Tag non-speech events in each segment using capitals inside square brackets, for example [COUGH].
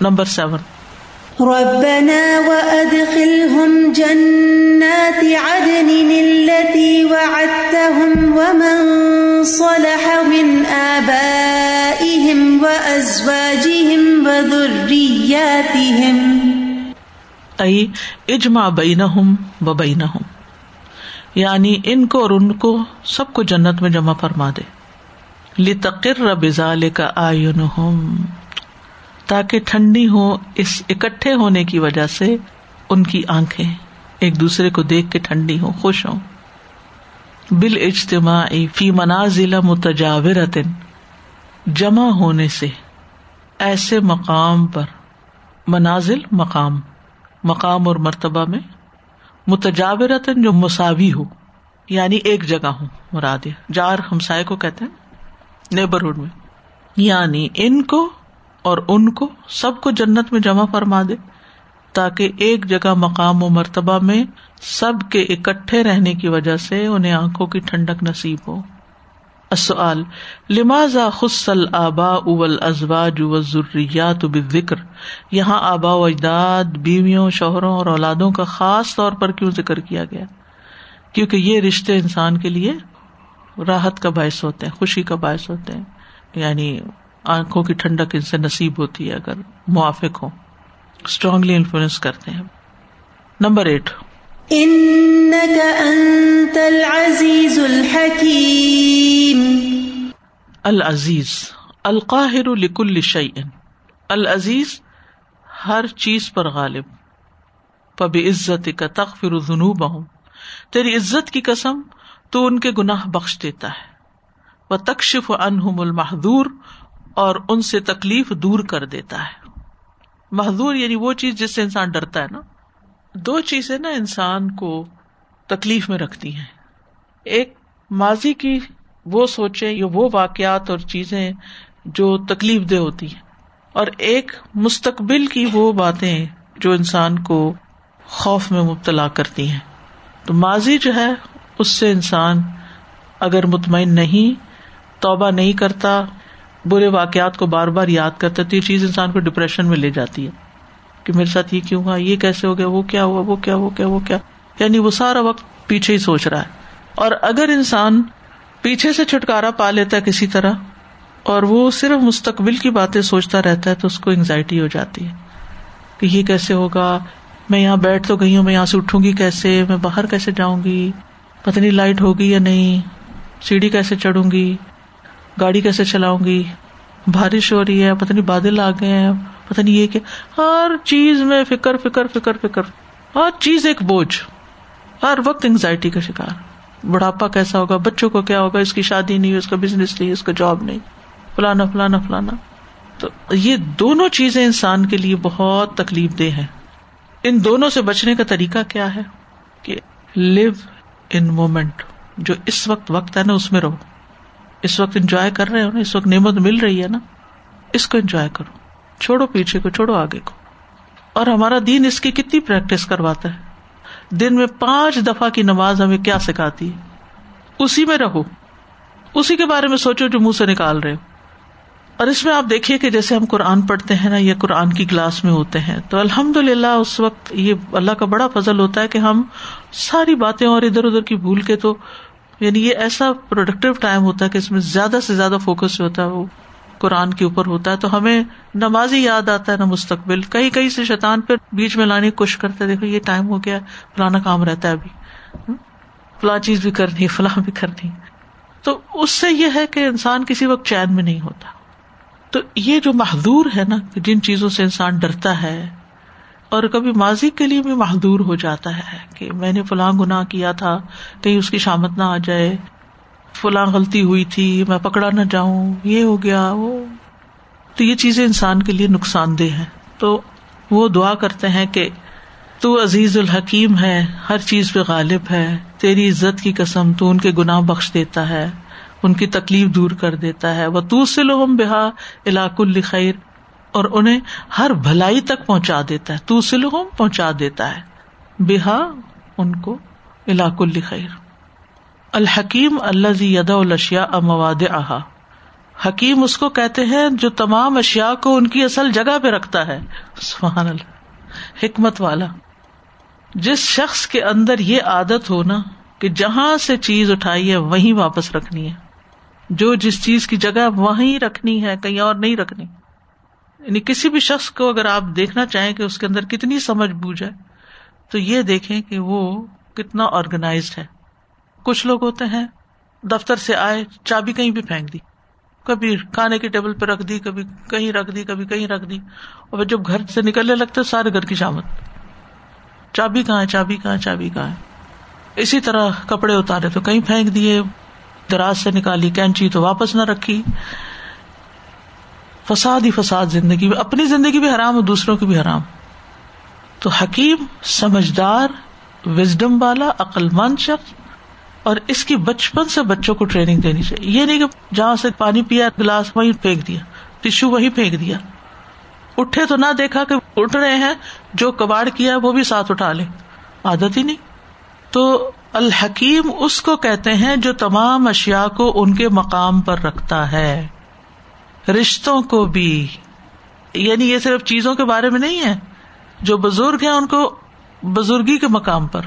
Number seven. ربنا وأدخلهم جنات عدن التي وعدتهم ومن صلح من آبائهم وأزواجهم وذرياتهم. ائی اجمع بینہم و بینہم۔ یعنی ان کو اور ان کو سب کو جنت میں جمع فرما دے۔ لتقر بذالک آئینہم۔ تاکہ ٹھنڈی ہو، اس اکٹھے ہونے کی وجہ سے ان کی آنکھیں ایک دوسرے کو دیکھ کے ٹھنڈی ہو خوش ہوں۔ بال اجتماع فی منازل متجاور جمع ہونے سے ایسے مقام پر، منازل مقام مقام اور مرتبہ میں متجاورتن جو مساوی ہو یعنی ایک جگہ ہو مراد جار ہمسائے کو کہتے ہیں، نیبرہڈ میں۔ یعنی ان کو اور ان کو سب کو جنت میں جمع فرما دے تاکہ ایک جگہ مقام و مرتبہ میں سب کے اکٹھے رہنے کی وجہ سے انہیں آنکھوں کی ٹھنڈک نصیب ہو۔ لمازا خسل آبا اول ازواج ضروریات ذکر یہاں آبا و اجداد، بیویوں، شوہروں اور اولادوں کا خاص طور پر کیوں ذکر کیا گیا؟ کیونکہ یہ رشتے انسان کے لیے راحت کا باعث ہوتے ہیں، خوشی کا باعث ہوتے ہیں یعنی آنکھوں کی ٹھنڈک ان سے نصیب ہوتی ہے اگر موافق ہو اسٹرانگلی انفلوئنس کرتے ہیں۔ نمبر ایٹ العزیز الحکیم العزیز القاہر لکل شعین العزیز ہر چیز پر غالب۔ پب عزت کا تخفر جنوب ہوں تیری عزت کی قسم تو ان کے گناہ بخش دیتا ہے۔ وہ تکشف انہم المحدور اور ان سے تکلیف دور کر دیتا ہے۔ محدور یعنی وہ چیز جس سے انسان ڈرتا ہے نا۔ دو چیزیں نا انسان کو تکلیف میں رکھتی ہیں۔ ایک ماضی کی وہ سوچے یا وہ واقعات اور چیزیں جو تکلیف دہ ہوتی ہیں۔ اور ایک مستقبل کی وہ باتیں جو انسان کو خوف میں مبتلا کرتی ہیں۔ تو ماضی جو ہے، اس سے انسان اگر مطمئن نہیں، توبہ نہیں کرتا برے واقعات کو بار بار یاد کرتے تو یہ چیز انسان کو ڈپریشن میں لے جاتی ہے کہ میرے ساتھ یہ کیوں ہوا؟ یہ کیسے ہو گیا؟ وہ کیا ہوا؟ وہ کیا؟ وہ کیا؟ وہ کیا؟ یعنی وہ سارا وقت پیچھے ہی سوچ رہا ہے۔ اور اگر انسان پیچھے سے چھٹکارا پا لیتا ہے کسی طرح اور وہ صرف مستقبل کی باتیں سوچتا رہتا ہے تو اس کو انگزائٹی ہو جاتی ہے کہ یہ کیسے ہوگا؟ میں یہاں بیٹھ تو گئی ہوں، میں یہاں سے اٹھوں گی کیسے؟ میں باہر کیسے جاؤں گی؟ پتہ نہیں لائٹ ہوگی یا نہیں؟ سیڑھی کیسے چڑھوں گی؟ گاڑی کیسے چلاؤں گی؟ بارش ہو رہی ہے، پتہ نہیں بادل آ گئے ہیں، پتہ نہیں یہ کہ ہر چیز میں فکر فکر فکر فکر۔ ہر چیز ایک بوجھ۔ ہر وقت انگزائٹی کا شکار۔ بڑھاپا کیسا ہوگا، بچوں کو کیا ہوگا، اس کی شادی نہیں، اس کا بزنس نہیں، اس کا جاب نہیں۔ فلانا فلانا فلانا۔ تو یہ دونوں چیزیں انسان کے لیے بہت تکلیف دہ ہیں۔ ان دونوں سے بچنے کا طریقہ کیا ہے؟ کہ لیو ان مومنٹ جو اس وقت وقت ہے نا، اس میں رہو۔ اس وقت انجوائے کر رہے ہو نا، اس وقت نعمت مل رہی ہے نا، اس کو انجوائے کرو۔ چھوڑو پیچھے کو، چھوڑو آگے کو۔ اور ہمارا دین اس کی کتنی پریکٹس کرواتا ہے۔ دن میں پانچ دفعہ کی نماز ہمیں کیا سکھاتی ہے؟ اسی میں رہو۔ اسی کے بارے میں سوچو جو منہ سے نکال رہے ہو۔ اور اس میں آپ دیکھیے کہ جیسے ہم قرآن پڑھتے ہیں نا، یا قرآن کی کلاس میں ہوتے ہیں، تو الحمد للہ اس وقت یہ اللہ کا بڑا فضل ہوتا ہے کہ ہم ساری باتیں اور ادھر ادھر کی بھول کے تو یعنی یہ ایسا پروڈکٹیو ٹائم ہوتا ہے کہ اس میں زیادہ سے زیادہ فوکس جو ہوتا ہے وہ قرآن کے اوپر ہوتا ہے، تو ہمیں نماز ہی یاد آتا ہے نہ مستقبل۔ کہیں کہیں سے شیطان پہ بیچ میں لانے کی کوشش کرتے دیکھو یہ ٹائم ہو گیا، فلانا کام رہتا ہے ابھی۔ فلاں چیز بھی کرنی، فلاں بھی کرنی۔ تو اس سے یہ ہے کہ انسان کسی وقت چین میں نہیں ہوتا۔ تو یہ جو محدور ہے نا جن چیزوں سے انسان ڈرتا ہے اور کبھی ماضی کے لیے بھی محدور ہو جاتا ہے کہ میں نے فلاں گنا کیا تھا، کہیں اس کی شامت نہ آ جائے۔ فلاں غلطی ہوئی تھی، میں پکڑا نہ جاؤں، یہ ہو گیا، وہ۔ تو یہ چیزیں انسان کے لیے نقصان دہ ہے تو وہ دعا کرتے ہیں کہ تو عزیز الحکیم ہے، ہر چیز پہ غالب ہے۔ تیری عزت کی قسم تو ان کے گناہ بخش دیتا ہے، ان کی تکلیف دور کر دیتا ہے۔ وہ تو سے لوہم بحا علاق الخیر اور انہیں ہر بھلائی تک پہنچا دیتا ہے تو سلحم پہنچا دیتا ہے۔ بحا ان کو علاق الخیر الحکیم اللہ زی الشیا مواد آہا حکیم اس کو کہتے ہیں جو تمام اشیاء کو ان کی اصل جگہ پہ رکھتا ہے۔ سبحان اللہ۔ حکمت والا۔ جس شخص کے اندر یہ عادت ہو نا کہ جہاں سے چیز اٹھائی ہے، وہیں واپس رکھنی ہے۔ جو جس چیز کی جگہ وہیں رکھنی ہے، کہیں اور نہیں رکھنی۔ یعنی کسی بھی شخص کو اگر آپ دیکھنا چاہیں کہ اس کے اندر کتنی سمجھ بوجھ ہے، تو یہ دیکھیں کہ وہ کتنا آرگنائزڈ ہے۔ کچھ لوگ ہوتے ہیں، دفتر سے آئے، چابی کہیں بھی پھینک دی۔ کبھی کھانے کے ٹیبل پہ رکھ دی، کبھی کہیں رکھ دی، کبھی کہیں رکھ دی۔ اور جب گھر سے نکلنے لگتے سارے گھر کی شامت۔ چابی کہاں ہے، چابی کہاں چابی کہاں ہے۔ اسی طرح کپڑے اتارے تو کہیں پھینک دیے، دراز سے نکالی، کینچی تو واپس نہ رکھی۔ فساد ہی فساد زندگی میں، اپنی زندگی بھی حرام اور دوسروں کی بھی حرام۔ تو حکیم، سمجھدار وزڈم والا عقل مند شخص، اور اس کی بچپن سے بچوں کو ٹریننگ دینی چاہیے۔ یہ نہیں کہ جہاں سے پانی پیا، گلاس وہیں پھینک دیا ٹشو وہی پھینک دیا۔ اٹھے تو نہ دیکھا کہ اٹھ رہے ہیں، جو کباڑ کیا وہ بھی ساتھ اٹھا لے عادت ہی نہیں۔ تو الحکیم اس کو کہتے ہیں جو تمام اشیا کو ان کے مقام پر رکھتا ہے۔ رشتوں کو بھی یعنی یہ صرف چیزوں کے بارے میں نہیں ہے، جو بزرگ ہیں ان کو بزرگی کے مقام پر،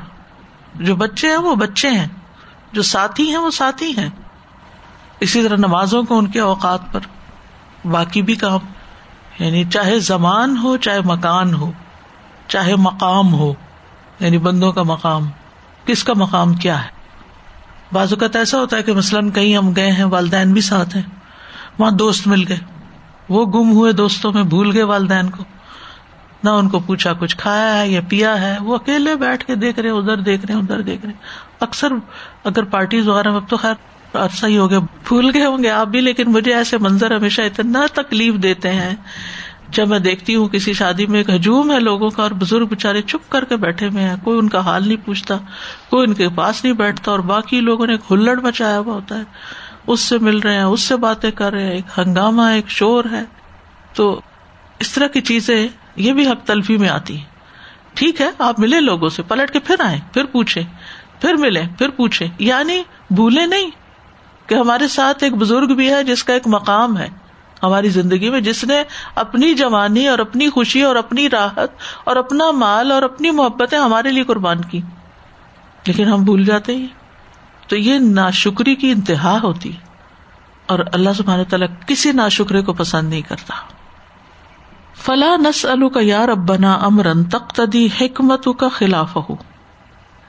جو بچے ہیں وہ بچے ہیں، جو ساتھی ہیں وہ ساتھی ہیں۔ اسی طرح نمازوں کو ان کے اوقات پر، باقی بھی کام یعنی چاہے زمان ہو، چاہے مکان ہو، چاہے مقام ہو یعنی بندوں کا مقام، کس کا مقام کیا ہے؟ بعض اوقات ایسا ہوتا ہے کہ مثلاً کہیں ہم گئے ہیں، والدین بھی ساتھ ہیں۔ وہاں دوست مل گئے۔ وہ گم ہوئے دوستوں میں، بھول گئے والدین کو۔ نہ ان کو پوچھا کچھ کھایا ہے یا پیا ہے۔ وہ اکیلے بیٹھ کے دیکھ رہے، ادھر دیکھ رہے، ادھر دیکھ رہے۔ اکثر اگر پارٹیز وغیرہ اب تو خیر عرصہ ہی ہو گیا، بھول گئے ہوں گے آپ بھی، لیکن مجھے ایسے منظر ہمیشہ اتنا تکلیف دیتے ہیں۔ جب میں دیکھتی ہوں کسی شادی میں ایک ہجوم ہے لوگوں کا اور بزرگ بےچارے چپ کر کے بیٹھے ہوئے ہیں، کوئی ان کا حال نہیں پوچھتا، کوئی ان کے پاس نہیں بیٹھتا اور باقی لوگوں نے ہلڑ مچایا ہوا ہوتا ہے۔ اس سے مل رہے ہیں، اس سے باتیں کر رہے ہیں، ایک ہنگامہ، ایک شور ہے۔ تو اس طرح کی چیزیں یہ بھی حق تلفی میں آتی ہیں۔ ٹھیک ہے، آپ ملے لوگوں سے، پلٹ کے پھر آئے پھر پوچھے پھر ملے پھر پوچھے یعنی بھولے نہیں کہ ہمارے ساتھ ایک بزرگ بھی ہے جس کا ایک مقام ہے۔ ہماری زندگی میں جس نے اپنی جوانی اور اپنی خوشی اور اپنی راحت اور اپنا مال اور اپنی محبتیں ہمارے لیے قربان کی، لیکن ہم بھول جاتے ہیں۔ تو یہ ناشکری کی انتہا ہوتی اور اللہ سبحانہ تعالیٰ کسی ناشکرے کو پسند نہیں کرتا۔ فلاں نس کا یار ابنا امرن تقتدی حکمت کا خلاف ہو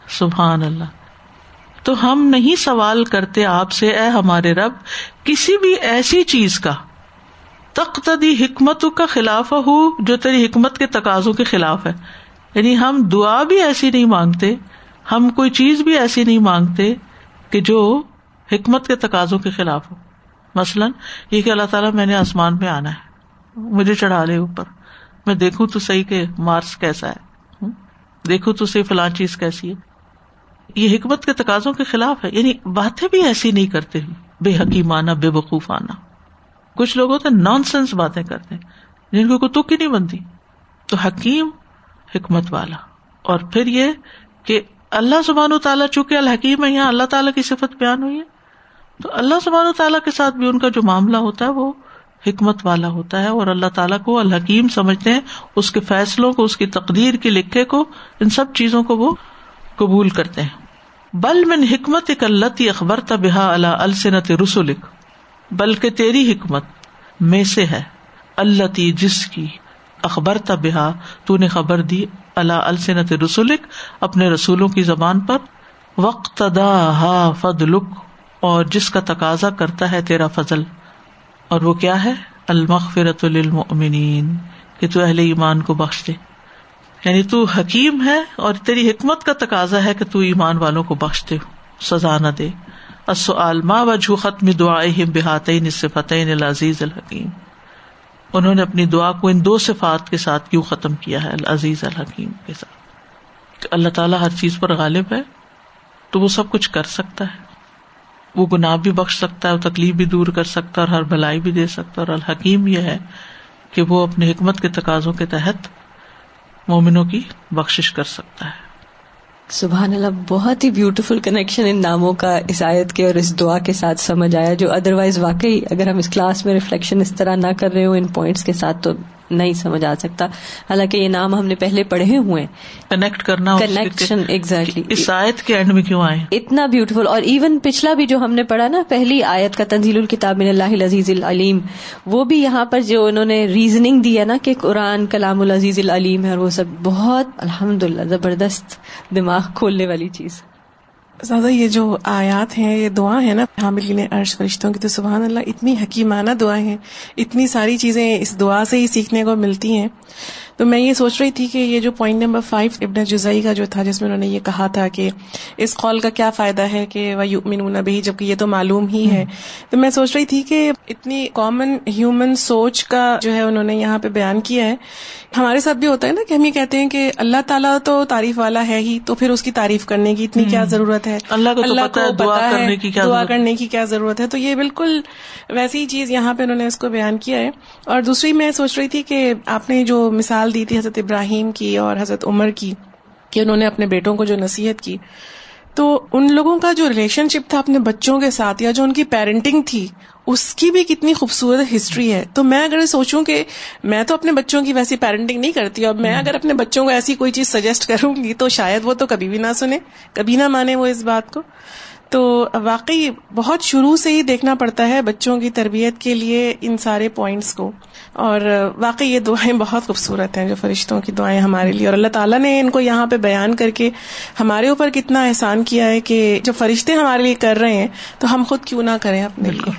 سبحان اللہ۔ تو ہم نہیں سوال کرتے آپ سے، اے ہمارے رب، کسی بھی ایسی چیز کا۔ تقتدی حکمت کا خلاف ہو جو تیری حکمت کے تقاضوں کے خلاف ہے۔ یعنی ہم دعا بھی ایسی نہیں مانگتے، ہم کوئی چیز بھی ایسی نہیں مانگتے کہ جو حکمت کے تقاضوں کے خلاف ہو۔ مثلاً، یہ کہ اللہ تعالیٰ میں نے آسمان پہ آنا ہے، مجھے چڑھا لے اوپر۔ میں دیکھوں تو صحیح کہ مارس کیسا ہے۔ دیکھوں تو صحیح فلاں چیز کیسی ہے۔ یہ حکمت کے تقاضوں کے خلاف ہے۔ یعنی باتیں بھی ایسی نہیں کرتے بے حکیم آنا بے وقوف آنا کچھ لوگ ہوتے نان سینس باتیں کرتے جن کو کوئی تک ہی نہیں بنتی۔ تو حکیم، حکمت والا۔ اور پھر یہ کہ اللہ سبحان و تعالیٰ چونکہ الحکیم ہے یہاں اللہ تعالیٰ کی صفت بیان ہوئی ہے۔ تو اللہ سبحان و تعالیٰ کے ساتھ بھی ان کا جو معاملہ ہوتا ہے، وہ حکمت والا ہوتا ہے اور اللہ تعالیٰ کو الحکیم سمجھتے ہیں، اس کے فیصلوں کو، اس کی تقدیر کے لکھے کو، ان سب چیزوں کو وہ قبول کرتے ہیں۔ بل من حکمت ایک اللہ اخبر بحا اللہ السنت رسولک بلکہ تیری حکمت میں سے ہے اللہ تی جس کی اخبر بحا تو نے خبر دی اللہ السنت رسولک، اپنے رسولوں کی زبان پر وقت دا ہا فد اور جس کا تقاضا کرتا ہے تیرا فضل۔ اور وہ کیا ہے؟ المغفرت للمؤمنین کہ تو اہل ایمان کو بخش دے۔ یعنی تو حکیم ہے، اور تیری حکمت کا تقاضا ہے کہ تو ایمان والوں کو بخش دے، سزا نہ دے۔ السؤال، ما وجہ ختم دعائهم بهاتين الصفتين العزیز الحکیم۔ انہوں نے اپنی دعا کو ان دو صفات کے ساتھ کیوں ختم کیا ہے؟ العزیز الحکیم کے ساتھ۔ کہ اللہ تعالیٰ ہر چیز پر غالب ہے، تو وہ سب کچھ کر سکتا ہے۔ وہ گناہ بھی بخش سکتا ہے تکلیف بھی دور کر سکتا ہے، اور ہر بھلائی بھی دے سکتا ہے۔ اور الحکیم یہ ہے کہ وہ اپنی حکمت کے تقاضوں کے تحت مومنوں کی بخش کر سکتا ہے۔ سبحان اللہ، بہت ہی بیوٹیفل کنیکشن ان ناموں کا اس آیت کے اور اس دعا کے ساتھ سمجھ آیا، جو ادروائز واقعی اگر ہم اس کلاس میں ریفلیکشن اس طرح نہ کر رہے ہو ان پوائنٹس کے ساتھ تو نہیں سمجھ آ سکتا۔ حالانکہ یہ نام ہم نے پہلے پڑھے ہوئے۔ کنیکٹ کرنا کنیکشن ایگزیکٹلی اس آیت کے اینڈ میں کیوں آئے؟ اتنا بیوٹیفل اور ایون پچھلا بھی جو ہم نے پڑھا نا پہلی آیت کا تنزیل الکتاب من اللہ العزیز العلیم وہ بھی یہاں پر جو انہوں نے ریزننگ دیا نا کہ قرآن کلام العزیز العلیم ہے اور وہ سب بہت الحمد للہ زبردست دماغ کھولنے والی چیز۔ زیادہ یہ جو آیات ہیں، یہ دعا ہے نا حاملین عرش فرشتوں کی، تو سبحان اللہ اتنی حکیمانہ دعائیں ہیں۔ اتنی ساری چیزیں اس دعا سے ہی سیکھنے کو ملتی ہیں۔ تو میں یہ سوچ رہی تھی کہ یہ جو پوائنٹ نمبر فائیو ابن جزائی کا جو تھا جس میں انہوں نے یہ کہا تھا کہ اس قول کا کیا فائدہ ہے کہ وہ یؤمنون بھی جبکہ یہ تو معلوم ہی ہے۔ تو میں سوچ رہی تھی کہ اتنی کامن ہیومن سوچ کا جو ہے انہوں نے یہاں پہ بیان کیا ہے۔ ہمارے ساتھ بھی ہوتا ہے نا کہ ہم یہ کہتے ہیں کہ اللہ تعالیٰ تو تعریف والا ہے ہی تو پھر اس کی تعریف کرنے کی اتنی کیا ضرورت ہے؟ اللہ کو اللہ کو دعا کرنے کی کیا ضرورت۔ ہے۔ تو یہ بالکل ویسی چیز یہاں پہ انہوں نے اس کو بیان کیا ہے۔ اور دوسری میں سوچ رہی تھی کہ آپ نے جو مثال دی تھی حضرت ابراہیم کی اور حضرت عمر کی کہ انہوں نے اپنے بیٹوں کو جو نصیحت کی۔ تو ان لوگوں کا جو ریلیشن شپ تھا اپنے بچوں کے ساتھ یا جو ان کی پیرنٹنگ تھی اس کی بھی کتنی خوبصورت ہسٹری ہے۔ تو میں اگر سوچوں کہ میں تو اپنے بچوں کی ویسی پیرنٹنگ نہیں کرتی اب میں اگر اپنے بچوں کو ایسی کوئی چیز سجیسٹ کروں گی تو شاید وہ تو کبھی بھی نہ سنے کبھی نہ مانے وہ اس بات کو۔ تو واقعی بہت شروع سے ہی دیکھنا پڑتا ہے بچوں کی تربیت کے لیے ان سارے پوائنٹس کو۔ اور واقعی یہ دعائیں بہت خوبصورت ہیں جو فرشتوں کی دعائیں ہمارے لیے۔ اور اللہ تعالیٰ نے ان کو یہاں پہ بیان کر کے ہمارے اوپر کتنا احسان کیا ہے کہ جو فرشتے ہمارے لیے کر رہے ہیں تو ہم خود کیوں نہ کریں اپنے لیے۔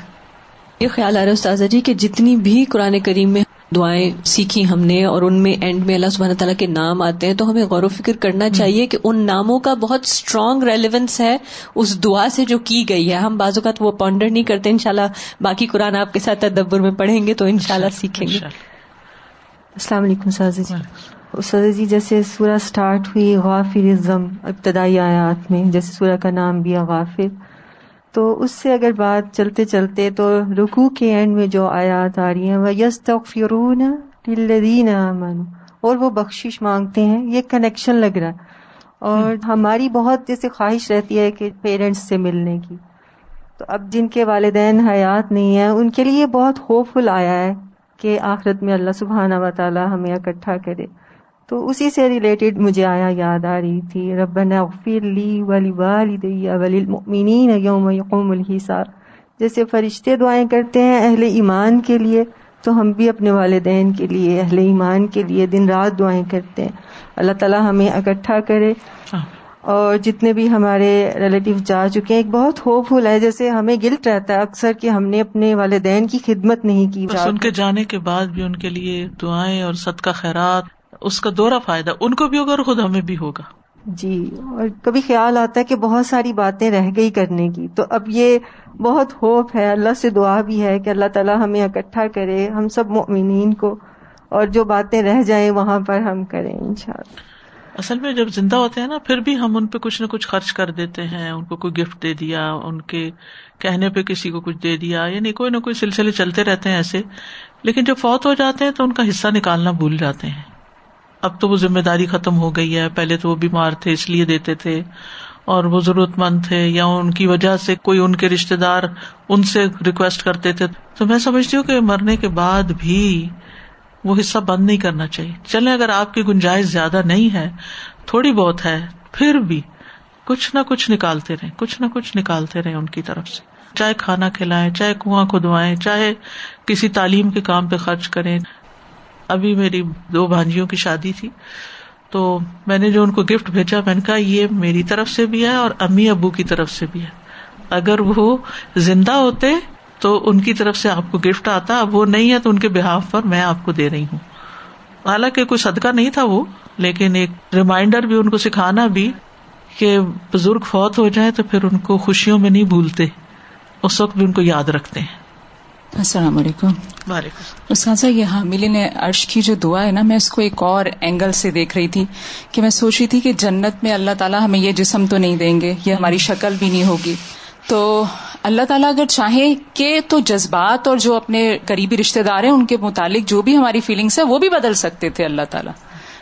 یہ خیال آ رہا ہے استاذہ جی کہ جتنی بھی قرآن کریم میں دعائیں سیکھی ہم نے اور ان میں اینڈ میں اللہ سبحانہ تعالیٰ کے نام آتے ہیں تو ہمیں غور و فکر کرنا چاہیے کہ ان ناموں کا بہت اسٹرانگ ریلیونس ہے اس دعا سے جو کی گئی ہے۔ ہم بعض اوقات وہ پونڈر نہیں کرتے انشاءاللہ باقی قرآن آپ کے ساتھ تدبر میں پڑھیں گے تو انشاءاللہ سیکھیں گے۔ السلام علیکم سازا جی۔ سازا جی جیسے سورہ سٹارٹ ہوئی غافر ضم ابتدائی آیات میں جیسے سورہ کا نام بھی غافر تو اس سے اگر بات چلتے چلتے تو رکو کے اینڈ میں جو آیات آ رہی ہیں وہ یس تغفرون للذین آمنوا اور وہ بخشش مانگتے ہیں یہ کنیکشن لگ رہا ہے۔ اور ہماری بہت جیسے خواہش رہتی ہے کہ پیرنٹس سے ملنے کی۔ تو اب جن کے والدین حیات نہیں ہیں ان کے لیے بہت ہوپ فل آیا ہے کہ آخرت میں اللہ سبحانہ و تعالیٰ ہمیں اکٹھا کرے۔ تو اسی سے ریلیٹڈ مجھے آیا یاد آ رہی تھی ربنا اغفر لی ولی والدی وللمؤمنین یوم یقوم الحساب۔ جیسے فرشتے دعائیں کرتے ہیں اہل ایمان کے لیے تو ہم بھی اپنے والدین کے لیے اہل ایمان کے لیے دن رات دعائیں کرتے ہیں۔ اللہ تعالیٰ ہمیں اکٹھا کرے۔ اور جتنے بھی ہمارے ریلیٹیو جا چکے ہیں ایک بہت ہوپ فل ہے جیسے ہمیں گلٹ رہتا ہے اکثر کہ ہم نے اپنے والدین کی خدمت نہیں کی۔ ان کے جانے کے بعد بھی ان کے لیے دعائیں اور صدقہ خیرات۔ اس کا دورہ فائدہ ان کو بھی ہوگا اور خود ہمیں بھی ہوگا۔ جی اور کبھی خیال آتا ہے کہ بہت ساری باتیں رہ گئی کرنے کی۔ تو اب یہ بہت ہوپ ہے اللہ سے دعا بھی ہے کہ اللہ تعالیٰ ہمیں اکٹھا کرے ہم سب مؤمنین کو اور جو باتیں رہ جائیں وہاں پر ہم کریں انشاءاللہ۔ اصل میں جب زندہ ہوتے ہیں نا پھر بھی ہم ان پہ کچھ نہ کچھ خرچ کر دیتے ہیں ان کو کوئی گفٹ دے دیا ان کے کہنے پہ کسی کو کچھ دے دیا یعنی کوئی نہ کوئی سلسلے چلتے رہتے ہیں ایسے۔ لیکن جب فوت ہو جاتے ہیں تو ان کا حصہ نکالنا بھول جاتے ہیں۔ اب تو وہ ذمہ داری ختم ہو گئی ہے۔ پہلے تو وہ بیمار تھے، اس لیے دیتے تھے۔ اور وہ ضرورت مند تھے یا ان کی وجہ سے کوئی ان کے رشتے دار ان سے ریکویسٹ کرتے تھے۔ تو میں سمجھتی ہوں کہ مرنے کے بعد بھی وہ حصہ بند نہیں کرنا چاہیے۔ چلے اگر آپ کی گنجائش زیادہ نہیں ہے، تھوڑی بہت ہے، پھر بھی کچھ نہ کچھ نکالتے رہے کچھ نہ کچھ نکالتے رہے ان کی طرف سے۔ چاہے کھانا کھلائیں، چاہے کنواں کھدوائیں، چاہے کسی تعلیم کے کام پہ خرچ کریں۔ ابھی میری دو بھانجیوں کی شادی تھی، تو میں نے جو ان کو گفٹ بھیجا، میں نے کہا یہ میری طرف سے بھی ہے اور امی ابو کی طرف سے بھی ہے۔ اگر وہ زندہ ہوتے تو ان کی طرف سے آپ کو گفٹ آتا، اب وہ نہیں ہے تو ان کے بحاف پر میں آپ کو دے رہی ہوں۔ حالانکہ کوئی صدقہ نہیں تھا وہ، لیکن ایک ریمائنڈر بھی ان کو سکھانا بھی کہ بزرگ فوت ہو جائے تو پھر ان کو خوشیوں میں نہیں بھولتے۔ اس وقت بھی ان کو یاد رکھتے ہیں۔ السلام علیکم۔ استاذہ یہ حامل نے عرش کی جو دعا ہے نا میں اس کو ایک اور اینگل سے دیکھ رہی تھی کہ میں سوچ رہی تھی کہ جنت میں اللہ تعالیٰ ہمیں یہ جسم تو نہیں دیں گے یہ ہماری شکل بھی نہیں ہوگی۔ تو اللہ تعالیٰ اگر چاہیں کہ تو جذبات اور جو اپنے قریبی رشتے دار ہیں ان کے متعلق جو بھی ہماری فیلنگس ہے وہ بھی بدل سکتے تھے اللہ تعالیٰ۔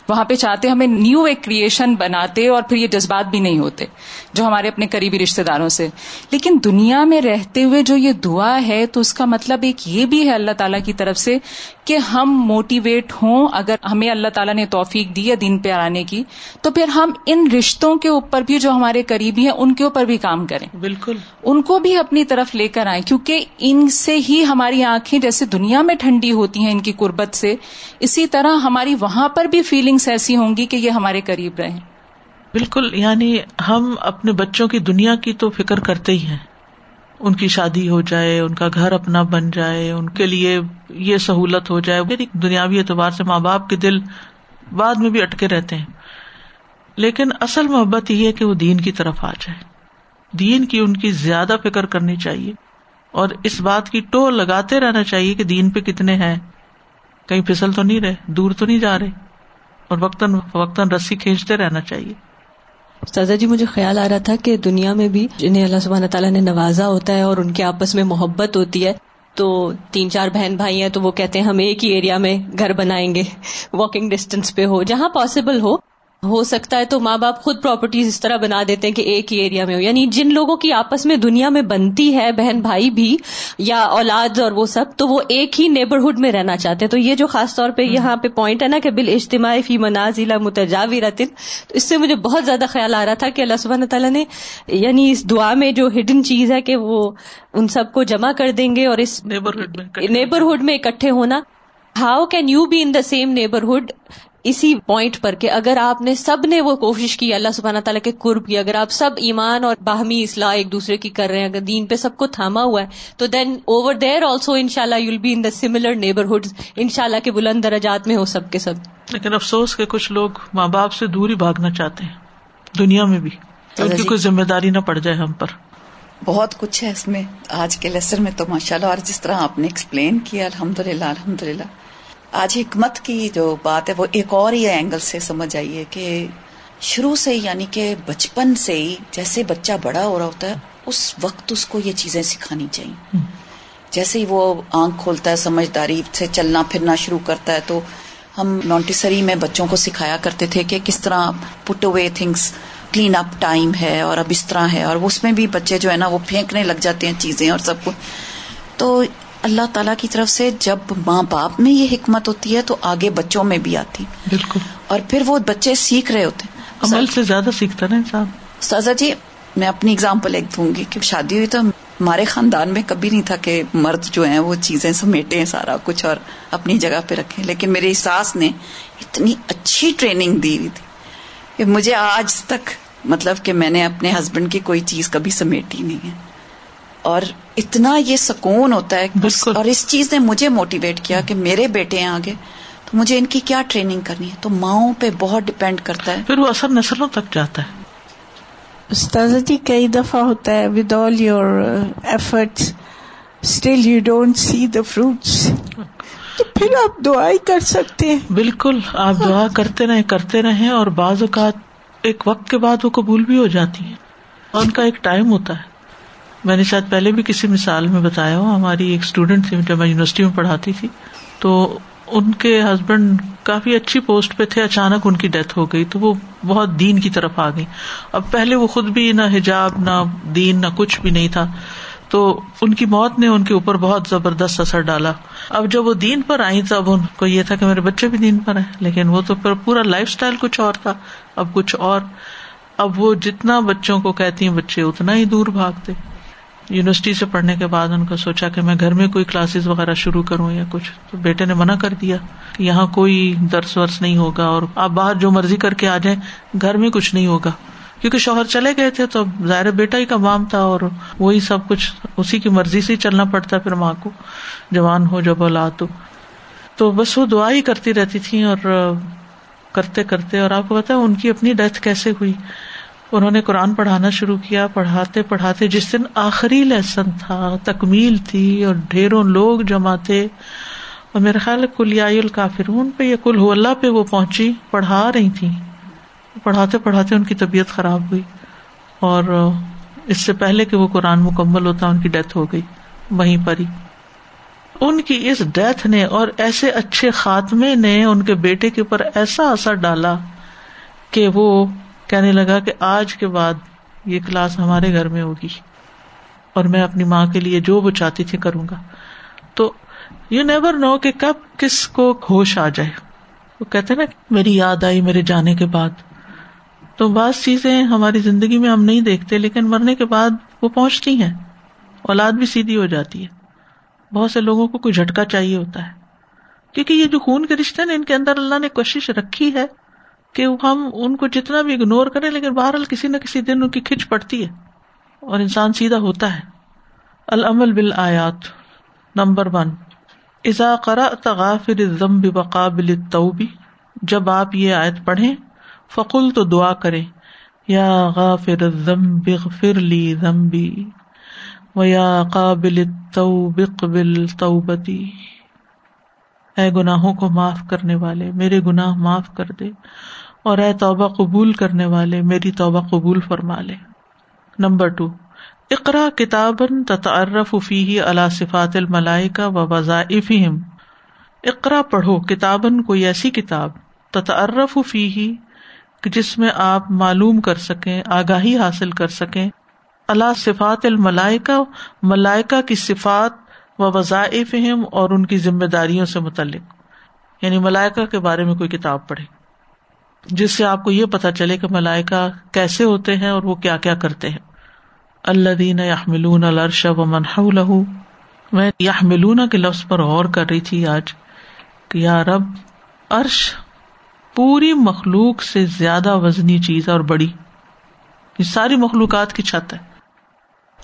وہاں پہ چاہتے ہمیں نیو ایک کریشن بناتے اور پھر یہ جذبات بھی نہیں ہوتے جو ہمارے اپنے قریبی رشتے داروں سے۔ لیکن دنیا میں رہتے ہوئے جو یہ دعا ہے تو اس کا مطلب ایک یہ بھی ہے اللہ تعالیٰ کی طرف سے کہ ہم موٹیویٹ ہوں۔ اگر ہمیں اللہ تعالیٰ نے توفیق دی ہے دن پہ آنے کی تو پھر ہم ان رشتوں کے اوپر بھی جو ہمارے قریبی ہیں ان کے اوپر بھی کام کریں۔ بالکل۔ ان کو بھی اپنی طرف لے کر آئیں کیونکہ ان سے ہی ہماری آنکھیں جیسے دنیا میں ٹھنڈی ہوتی ہیں ان کی قربت سے اسی طرح ہماری وہاں پر بھی فیلنگس ایسی ہوں گی کہ یہ ہمارے قریب رہیں۔ بالکل یعنی ہم اپنے بچوں کی دنیا کی تو فکر کرتے ہی ہیں۔ ان کی شادی ہو جائے، ان کا گھر اپنا بن جائے، ان کے لیے یہ سہولت ہو جائے۔ دنیاوی اعتبار سے ماں باپ کے دل بعد میں بھی اٹکے رہتے ہیں۔ لیکن اصل محبت یہ ہے کہ وہ دین کی طرف آ جائے۔ دین کی ان کی زیادہ فکر کرنی چاہیے۔ اور اس بات کی ٹو لگاتے رہنا چاہیے کہ دین پہ کتنے ہیں۔ کہیں پھسل تو نہیں رہے، دور تو نہیں جا رہے۔ اور وقتاً وقتاً رسی کھینچتے رہنا چاہیے۔ سازا جی مجھے خیال آ رہا تھا کہ دنیا میں بھی جنہیں اللہ سبحانہ تعالیٰ نے نوازا ہوتا ہے اور ان کے آپس میں محبت ہوتی ہے، تو تین چار بہن بھائی ہیں تو وہ کہتے ہیں، ہم ایک ہی ایریا میں گھر بنائیں گے واکنگ ڈسٹینس پہ ہو، جہاں پاسبل ہو۔ ہو سکتا ہے تو ماں باپ خود پراپرٹیز اس طرح بنا دیتے ہیں کہ ایک ہی ایریا میں ہو۔ یعنی جن لوگوں کی آپس میں دنیا میں بنتی ہے بہن بھائی بھی یا اولاد اور وہ سب تو وہ ایک ہی نیبرہڈ میں رہنا چاہتے ہیں۔ تو یہ جو خاص طور پہ یہاں پہ پوائنٹ ہے نا کہ بال اجتماعی فی منازلہ متجاوی رتن تو اس سے مجھے بہت زیادہ خیال آ رہا تھا کہ اللہ سبحانہ تعالیٰ نے یعنی اس دعا میں جو ہڈن چیز ہے کہ وہ ان سب کو جمع کر دیں گے اور اس نیبرہڈ میں اکٹھے ہونا۔ How can you be in the same neighbourhood اسی پوائنٹ پر کہ اگر آپ نے سب نے وہ کوشش کی اللہ سبحانہ تعالیٰ کے قرب کی اگر آپ سب ایمان اور باہمی اصلاح ایک دوسرے کی کر رہے ہیں اگر دین پہ سب کو تھاما ہوا ہے تو دین اوور دیر آلسو ان شاء اللہ you be in the similar neighbourhood ان شاء اللہ کے بلند درجات میں ہو سب کے سب۔ لیکن افسوس کے کچھ لوگ ماں باپ سے دور ہی بھاگنا چاہتے ہیں دنیا میں بھی ان کی کوئی ذمہ داری نہ پڑ جائے ہم پر۔ بہت کچھ ہے اس میں آج کے لیسن میں تو ماشاء اللہ اور جس طرح آپ نے ایکسپلین کیا الحمد للہ الحمد للہ آج حکمت کی جو بات ہے وہ ایک اور ہی اینگل سے سمجھ آئیے کہ شروع سے یعنی کہ بچپن سے ہی جیسے بچہ بڑا ہو رہا ہوتا ہے اس وقت اس کو یہ چیزیں سکھانی چاہیے۔ جیسے ہی وہ آنکھ کھولتا ہے سمجھداری سے چلنا پھرنا شروع کرتا ہے تو ہم نونٹیسری میں بچوں کو سکھایا کرتے تھے کہ کس طرح put away things clean up time ہے اور اب اس طرح ہے۔ اور اس میں بھی بچے جو ہے نا وہ پھینکنے لگ جاتے ہیں چیزیں اور سب کو۔ تو اللہ تعالیٰ کی طرف سے جب ماں باپ میں یہ حکمت ہوتی ہے تو آگے بچوں میں بھی آتی۔ بالکل۔ اور پھر وہ بچے سیکھ رہے ہوتے۔ عمل سے زیادہ سیکھتا نا انسان۔ سازا جی میں اپنی اگزامپل ایک دوں گی کہ شادی ہوئی تو ہمارے خاندان میں کبھی نہیں تھا کہ مرد جو ہیں وہ چیزیں سمیٹے سارا کچھ اور اپنی جگہ پہ رکھے لیکن میری ساس نے اتنی اچھی ٹریننگ دی ہوئی تھی کہ مجھے آج تک مطلب کہ میں نے اپنے ہسبینڈ کی کوئی چیز کبھی سمیٹی نہیں ہے۔ اور اتنا یہ سکون ہوتا ہے اور اس چیز نے مجھے موٹیویٹ کیا کہ میرے بیٹے ہیں آگے تو مجھے ان کی کیا ٹریننگ کرنی ہے؟ تو ماؤں پہ بہت ڈپینڈ کرتا ہے۔ پھر وہ اثر نسلوں تک جاتا ہے۔ استاذ جی کئی دفعہ ہوتا ہے with all your effort still you don't see the fruits تو پھر آپ دعا ہی کر سکتے ہیں۔ بالکل آپ دعا کرتے رہے کرتے رہے اور بعض اوقات ایک وقت کے بعد وہ قبول بھی ہو جاتی ہیں۔ اور ان کا ایک ٹائم ہوتا ہے۔ میں نے شاید پہلے بھی کسی مثال میں بتایا ہو، ہماری ایک اسٹوڈینٹ تھی، جب میں یونیورسٹی میں پڑھاتی تھی، تو ان کے ہسبینڈ کافی اچھی پوسٹ پہ تھے، اچانک ان کی ڈیتھ ہو گئی، تو وہ بہت دین کی طرف آ گئی اب پہلے وہ خود بھی نہ حجاب، نہ دین، نہ کچھ بھی نہیں تھا۔ تو ان کی موت نے ان کے اوپر بہت زبردست اثر ڈالا۔ اب جب وہ دین پر آئی تب ان کو یہ تھا کہ میرے بچے بھی دین پر ہیں۔ لیکن وہ تو پورا لائف اسٹائل کچھ اور تھا، اب کچھ اور۔ اب وہ جتنا بچوں کو کہتی ہیں، بچے اتنا ہی دور بھاگتے۔ یونیورسٹی سے پڑھنے کے بعد ان کو سوچا کہ میں گھر میں کوئی کلاسز وغیرہ شروع کروں یا کچھ، تو بیٹے نے منع کر دیا کہ یہاں کوئی درس ورس نہیں ہوگا اور آپ باہر جو مرضی کر کے آ جائیں، گھر میں کچھ نہیں ہوگا۔ کیونکہ شوہر چلے گئے تھے تو ظاہر بیٹا ہی کا مام تھا اور وہی سب کچھ اسی کی مرضی سے چلنا پڑتا پھر ماں کو جوان ہو جب اولاد ہو، تو بس وہ دعا ہی کرتی رہتی تھی اور کرتے کرتے، اور آپ کو پتا ان کی اپنی ڈیتھ کیسے ہوئی۔ انہوں نے قرآن پڑھانا شروع کیا، پڑھاتے پڑھاتے جس دن آخری لیسن تھا، تکمیل تھی اور ڈھیروں لوگ جمع تھے۔ اور میرا خیال کلیہ الکافرون پہ یا کل ہو اللہ پہ وہ پہنچی، پڑھا رہی تھی پڑھاتے پڑھاتے ان کی طبیعت خراب ہوئی۔ اور اس سے پہلے کہ وہ قرآن مکمل ہوتا، ان کی ڈیتھ ہو گئی، وہیں پر ہی۔ ان کی اس ڈیتھ نے اور ایسے اچھے خاتمے نے ان کے بیٹے کے اوپر ایسا اثر ڈالا کہ وہ کہنے لگا کہ آج کے بعد یہ کلاس ہمارے گھر میں ہوگی اور میں اپنی ماں کے لیے جو وہ چاہتی تھی کروں گا۔ تو یو نیور نو کہ کب کس کو ہوش آ جائے۔ وہ کہتے نا، میری یاد آئی میرے جانے کے بعد۔ تو بعض چیزیں ہماری زندگی میں ہم نہیں دیکھتے، لیکن مرنے کے بعد وہ پہنچتی ہیں۔ اولاد بھی سیدھی ہو جاتی ہے۔ بہت سے لوگوں کو کوئی جھٹکا چاہیے ہوتا ہے۔ کیونکہ یہ جو خون کے رشتے نا، ان کے اندر اللہ نے کوشش رکھی ہے کہ ہم ان کو جتنا بھی اگنور کریں، لیکن بہرحال کسی نہ کسی دن ان کی کھچ پڑتی ہے اور انسان سیدھا ہوتا ہے۔ العمل بال آیات نمبر ون۔ ازا کرا تغافر ضم بقابل توبی جب آپ یہ آیت پڑھیں فقل تو دعا کرے یا غافر بغفر لی ذنبی و یا قابل قبل توبتی۔ اے گناہوں کو معاف کرنے والے، میرے گناہ معاف کر دے۔ اور اے توبہ قبول کرنے والے، میری توبہ قبول فرما لے۔ نمبر ٹو اقرا کتاب تتعرف فی اللہ صفات الملائکہ و وظائف اقرا پڑھو کتابن کوئی ایسی کتاب، تتعرف فی جس میں آپ معلوم کر سکیں، آگاہی حاصل کر سکیں۔ اللہ صفات الملائکہ، ملائکہ کی صفات و وظائف اور ان کی ذمہ داریوں سے متعلق۔ یعنی ملائکہ کے بارے میں کوئی کتاب پڑھے۔ جس سے آپ کو یہ پتا چلے کہ ملائکہ کیسے ہوتے ہیں اور وہ کیا کیا کرتے ہیں۔ اللہ دین یحملون الرش و منح لہو میں یحملون کے لفظ پر غور کر رہی تھی آج کہ یا رب، عرش پوری مخلوق سے زیادہ وزنی چیز اور بڑی۔ یہ ساری مخلوقات کی چھت ہے۔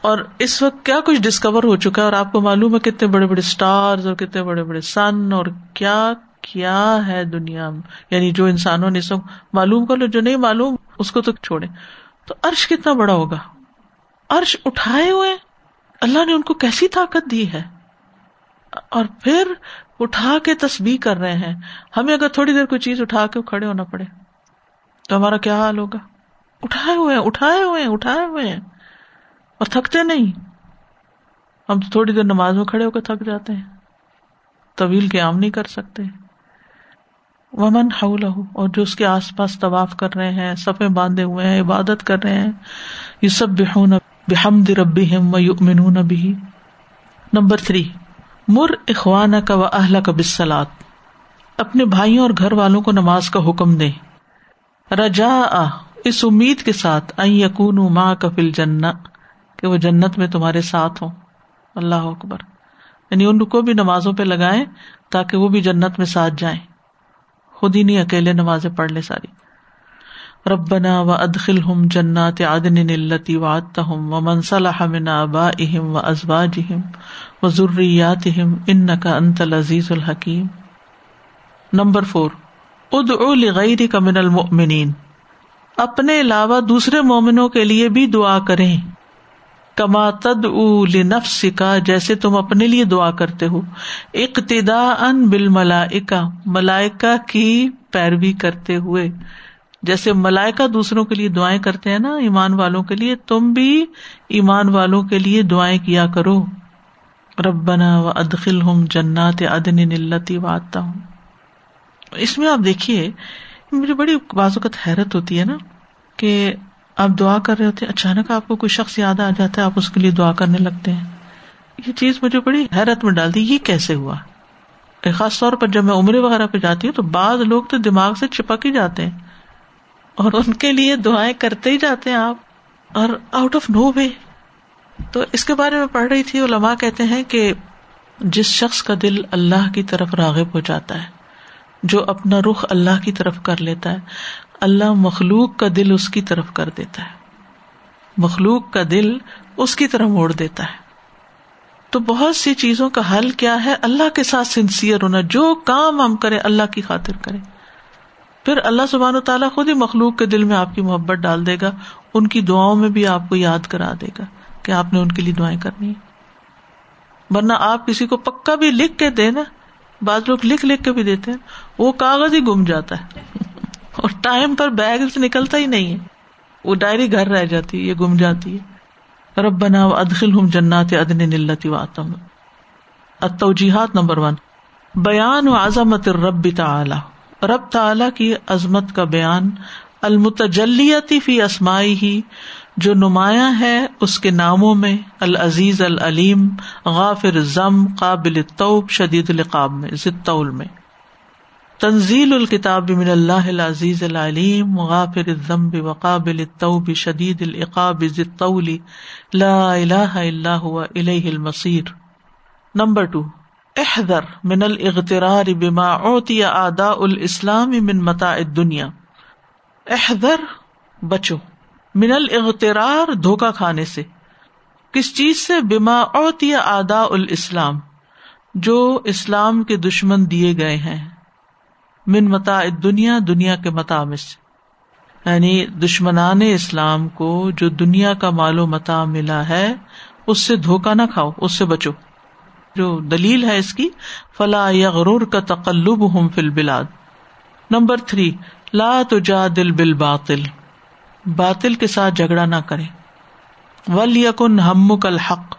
اور اس وقت کیا کچھ ڈسکور ہو چکا ہے اور آپ کو معلوم ہے کتنے بڑے بڑے اسٹار اور کتنے بڑے بڑے سن اور کیا کیا ہے دنیا میں؟ یعنی جو انسانوں نے سب معلوم کر لو، جو نہیں معلوم، اس کو تو چھوڑے تو عرش کتنا بڑا ہوگا؟ عرش اٹھائے ہوئے۔ اللہ نے ان کو کیسی طاقت دی ہے؟ اور پھر اٹھا کے تصویر کر رہے ہیں۔ ہمیں اگر تھوڑی دیر کوئی چیز اٹھا کے کھڑے ہونا پڑے، تو ہمارا کیا حال ہوگا؟ اٹھائے ہوئے ہیں اٹھائے ہوئے ہیں اٹھائے ہوئے۔ ہیں اور تھکتے نہیں۔ ہم تو تھوڑی دیر نماز میں کھڑے ہو کر تھک جاتے ہیں۔ طویل قیام نہیں کر سکتے۔ ومن اور جو اس کے آس پاس طواف کر رہے ہیں سفے باندھے ہوئے ہیں، عبادت کر رہے ہیں یہ سب بحمد ربی ہم بھی نمبر تھری، مر اخوان کا و اہل کا بسلات اپنے بھائیوں اور گھر والوں کو نماز کا حکم دے رجا اس امید کے ساتھ یقون ماں کفل جنت کہ وہ جنت میں تمہارے ساتھ ہوں۔ اللہ اکبر۔ یعنی ان کو بھی نمازوں پہ لگائے تاکہ وہ بھی جنت میں ساتھ جائیں۔ خود ہی نہیں، اکیلے نمازیں پڑھ لے ساری۔ ربنا و ادخل ہم جنات عدن التی وعدت ہم و منصلح من آبائهم و ازواجهم و ذریاتهم انك انت العزیز الحکیم۔ نمبر فور، ادعو لغیرک من المؤمنین۔ اپنے علاوہ دوسرے مومنوں کے لیے بھی دعا کریں۔ کما تد نفس کا جیسے تم اپنے لیے دعا کرتے ہو۔ اقتدا ان بل ملائکا ملائکا کی پیروی کرتے ہوئے۔ جیسے ملائکا دوسروں کے لیے دعائیں کرتے ہیں نا، ایمان والوں کے لیے، تم بھی ایمان والوں کے لیے دعائیں کیا کرو۔ ربنا و ادخل ہوں جنات ادن نلتی واتا ہوں اس میں آپ دیکھیے، مجھے بڑی بازوقت حیرت ہوتی ہے نا کہ آپ دعا کر رہے ہوتے ہیں، اچانک آپ کو کوئی شخص یاد آ جاتا ہے، آپ اس کے لیے دعا کرنے لگتے ہیں۔ یہ چیز مجھے بڑی حیرت میں ڈال دی یہ کیسے ہوا؟ خاص طور پر جب میں عمرے وغیرہ پہ جاتی ہوں تو بعض لوگ تو دماغ سے چپک ہی جاتے ہیں۔ اور ان کے لیے دعائیں کرتے ہی جاتے ہیں آپ، اور آؤٹ آف نو وے تو اس کے بارے میں پڑھ رہی تھی، علماء کہتے ہیں کہ جس شخص کا دل اللہ کی طرف راغب ہو جاتا ہے، جو اپنا رخ اللہ کی طرف کر لیتا ہے اللہ مخلوق کا دل اس کی طرف کر دیتا ہے۔ مخلوق کا دل اس کی طرف موڑ دیتا ہے۔ تو بہت سی چیزوں کا حل کیا ہے۔ اللہ کے ساتھ سنسیئر ہونا، جو کام ہم کریں، اللہ کی خاطر کریں۔ پھر اللہ سبحان و تعالیٰ خود ہی مخلوق کے دل میں آپ کی محبت ڈال دے گا۔ ان کی دعاؤں میں بھی آپ کو یاد کرا دے گا کہ آپ نے ان کے لیے دعائیں کرنی ورنہ آپ کسی کو پکا بھی لکھ کے دے نا، بعض لوگ لکھ لکھ کے بھی دیتے ہیں، وہ کاغذ ہی گم جاتا ہے۔ اور ٹائم پر بیگ سے نکلتا ہی نہیں ہے۔ وہ ڈائری گھر رہ جاتی ہے، یہ گم جاتی ہے۔ رب بنا ادخل ہوں جنات ادن نلتی واتم۔ توجیحات نمبر ون۔ بیان و عظمت رب تعلی رب تعلی کی عظمت کا بیان۔ المتجلیتی فی اسمائی ہی جو نمایاں ہے اس کے ناموں میں۔ العزیز العلیم۔ غافر ضم قابل طوب شدید القاب میں۔ ضطول میں۔ تنزیل الکتاب من اللہ العزیز العلیم، غافر الذنب وقابل التوب شدید العقاب ضطول لا الہ الا هو الیہ المصیر۔ نمبر ٹو احذر من الاغترار بما اوتی آداء الاسلام من متاع الدنیا۔ احذر، بچو، من الاغترار دھوکا کھانے سے۔ کس چیز سے؟ بما اوتی آدا الاسلام، جو اسلام کے دشمن دیے گئے ہیں۔ من متا دنیا دنیا کے متا میں سے۔ یعنی دشمنان اسلام کو جو دنیا کا مال و متا ملا ہے، اس سے دھوکا نہ کھاؤ، اس سے بچو۔ جو دلیل ہے اس کی، فلا یا غرور کا تقلب ہوں فل بلاد نمبر تھری، لا تجا دل بل باطل باطل کے ساتھ جھگڑا نہ کرے۔ ول یقن ہم کل حق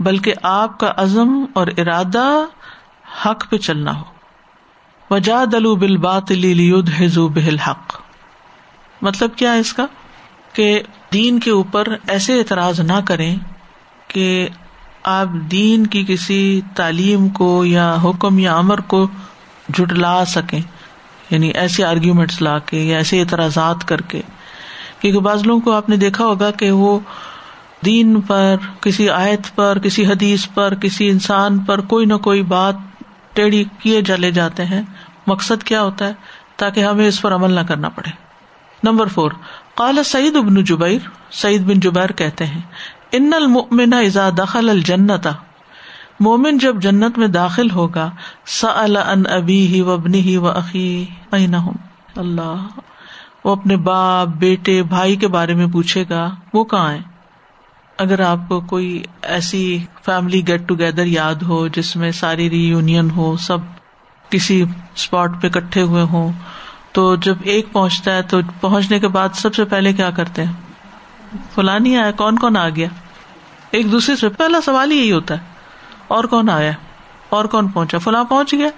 بلکہ آپ کا عزم اور ارادہ حق پہ چلنا ہو۔ وجا دلو بل باطل بہل حق مطلب کیا ہے اس کا؟ کہ دین کے اوپر ایسے اعتراض نہ کریں کہ آپ دین کی کسی تعلیم کو یا حکم یا امر کو جٹلا سکیں یعنی ایسے آرگیومنٹس لا کے یا ایسے اعتراضات کر کے۔ کیونکہ بعض لوگوں کو آپ نے دیکھا ہوگا کہ وہ دین پر، کسی آیت پر، کسی حدیث پر، کسی انسان پر کوئی نہ کوئی بات ٹیڑھی کیے چلے جاتے ہیں۔ مقصد کیا ہوتا ہے؟ تاکہ ہمیں اس پر عمل نہ کرنا پڑے۔ نمبر فور، قال سعید ابن جبیر، سعید بن جبیر کہتے ہیں، ان المؤمن اذا دخل الجنت مومن جب جنت میں داخل ہوگا، سأل ان ابی ہی و ابنی ہی و عقی اللہ، وہ اپنے باپ، بیٹے، بھائی کے بارے میں پوچھے گا، وہ کہاں ہے اگر آپ کو کوئی ایسی فیملی گیٹ ٹوگیدر یاد ہو جس میں ساری ری یونین ہو، سب کسی اسپاٹ پہ کٹھے ہوئے ہوں، تو جب ایک پہنچتا ہے تو پہنچنے کے بعد سب سے پہلے کیا کرتے ہیں؟ فلانی آیا، کون کون آ گیا؟ ایک دوسرے سے پہلا سوال یہی ہوتا ہے، اور کون آیا؟ اور کون پہنچا؟ فلاں پہنچ گیا،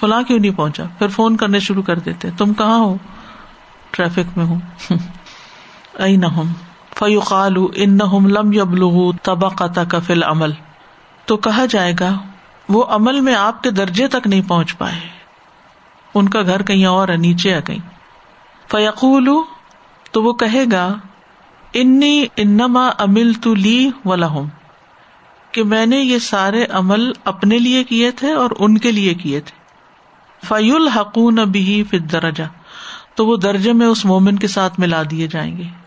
فلاں کیوں نہیں پہنچا؟ پھر فون کرنے شروع کر دیتے، تم کہاں ہو؟ ٹریفک میں ہوں۔ [LAUGHS] ائی نہ فیوقال ان لم یبلغ طبقت کفل عمل تو کہا جائے گا، وہ عمل میں آپ کے درجے تک نہیں پہنچ پائے۔ ان کا گھر کہیں اور ہے، نیچے ہے کہیں۔ فیقول تو وہ کہے گا، انی انما امل تو لی و کہ میں نے یہ سارے عمل اپنے لیے کیے تھے اور ان کے لیے کیے تھے۔ فیل حقون بھی فت درجہ تو وہ درجے میں اس مومن کے ساتھ ملا دیے جائیں گے۔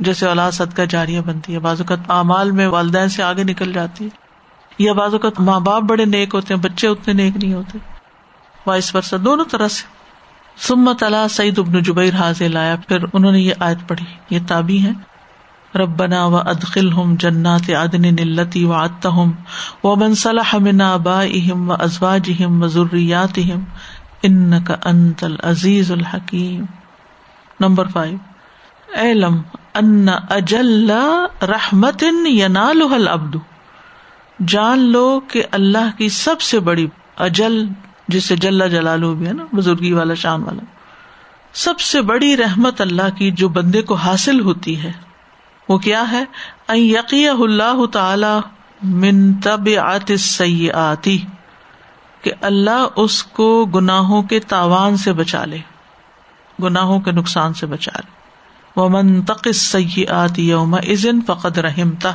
جیسے اولاد صدقہ جاریہ بنتی ہے بعض اوقات اعمال میں والدین سے آگے نکل جاتی ہے یا بعض اوقات ماں باپ بڑے نیک ہوتے ہیں، بچے اتنے نیک نہیں ہوتے، وائس ورثہ دونوں طرح سے۔ سمت اللہ سعید ابن جبیر حاضر لایا، پھر انہوں نے یہ آیت پڑھی، یہ تابی ہے ربنا و ادخل ہم جنات عدن نلتی و آتہم و من صلح من آبائہم و ازواج ازواجہم و ضروریات ذریاتہم ان کا انت العزیز الحکیم۔ نمبر فائیو علم ان اجل رحمت ابد جان لو کہ اللہ کی سب سے بڑی اجل، جسے جل جلالو بھی ہے نا، بزرگی والا، شان والا۔ سب سے بڑی رحمت اللہ کی جو بندے کو حاصل ہوتی ہے، وہ کیا ہے؟ یقی اللہ تعالی من تب آتی کہ اللہ اس کو گناہوں کے تاوان سے بچا لے، گناہوں کے نقصان سے بچا لے۔ وہ منتق سی آتی یوم ازن فقد رحمتا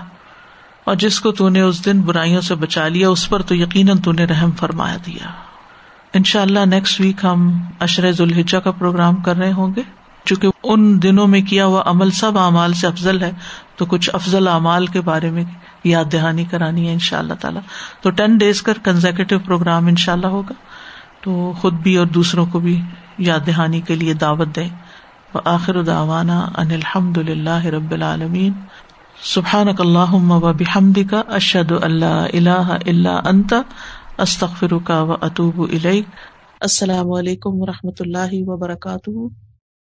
اور جس کو تو نے اس دن برائیوں سے بچا لیا، اس پر تو یقیناً تو نے رحم فرمایا دیا۔ ان شاء اللہ نیکسٹ ویک ہم اشرز الحجا کا پروگرام کر رہے ہوں گے۔ چونکہ ان دنوں میں کیا ہوا، عمل سب اعمال سے افضل ہے، تو کچھ افضل اعمال کے بارے میں یاد دہانی کرانی ہے ان شاء اللہ تعالیٰ۔ تو ٹین ڈیز کا کنزیکٹو پروگرام ان شاء اللہ ہوگا۔ تو خود بھی اور دوسروں کو بھی یاد دہانی کے لیے دعوت دیں۔ وآخر دعوانا ان الحمد للہ رب العالمین. سبحان اللہ و بحمد کا اشد اللہ اللہ اللہ انت استخر کا و اطوب السلام علیکم و رحمۃ اللہ وبرکاتہ.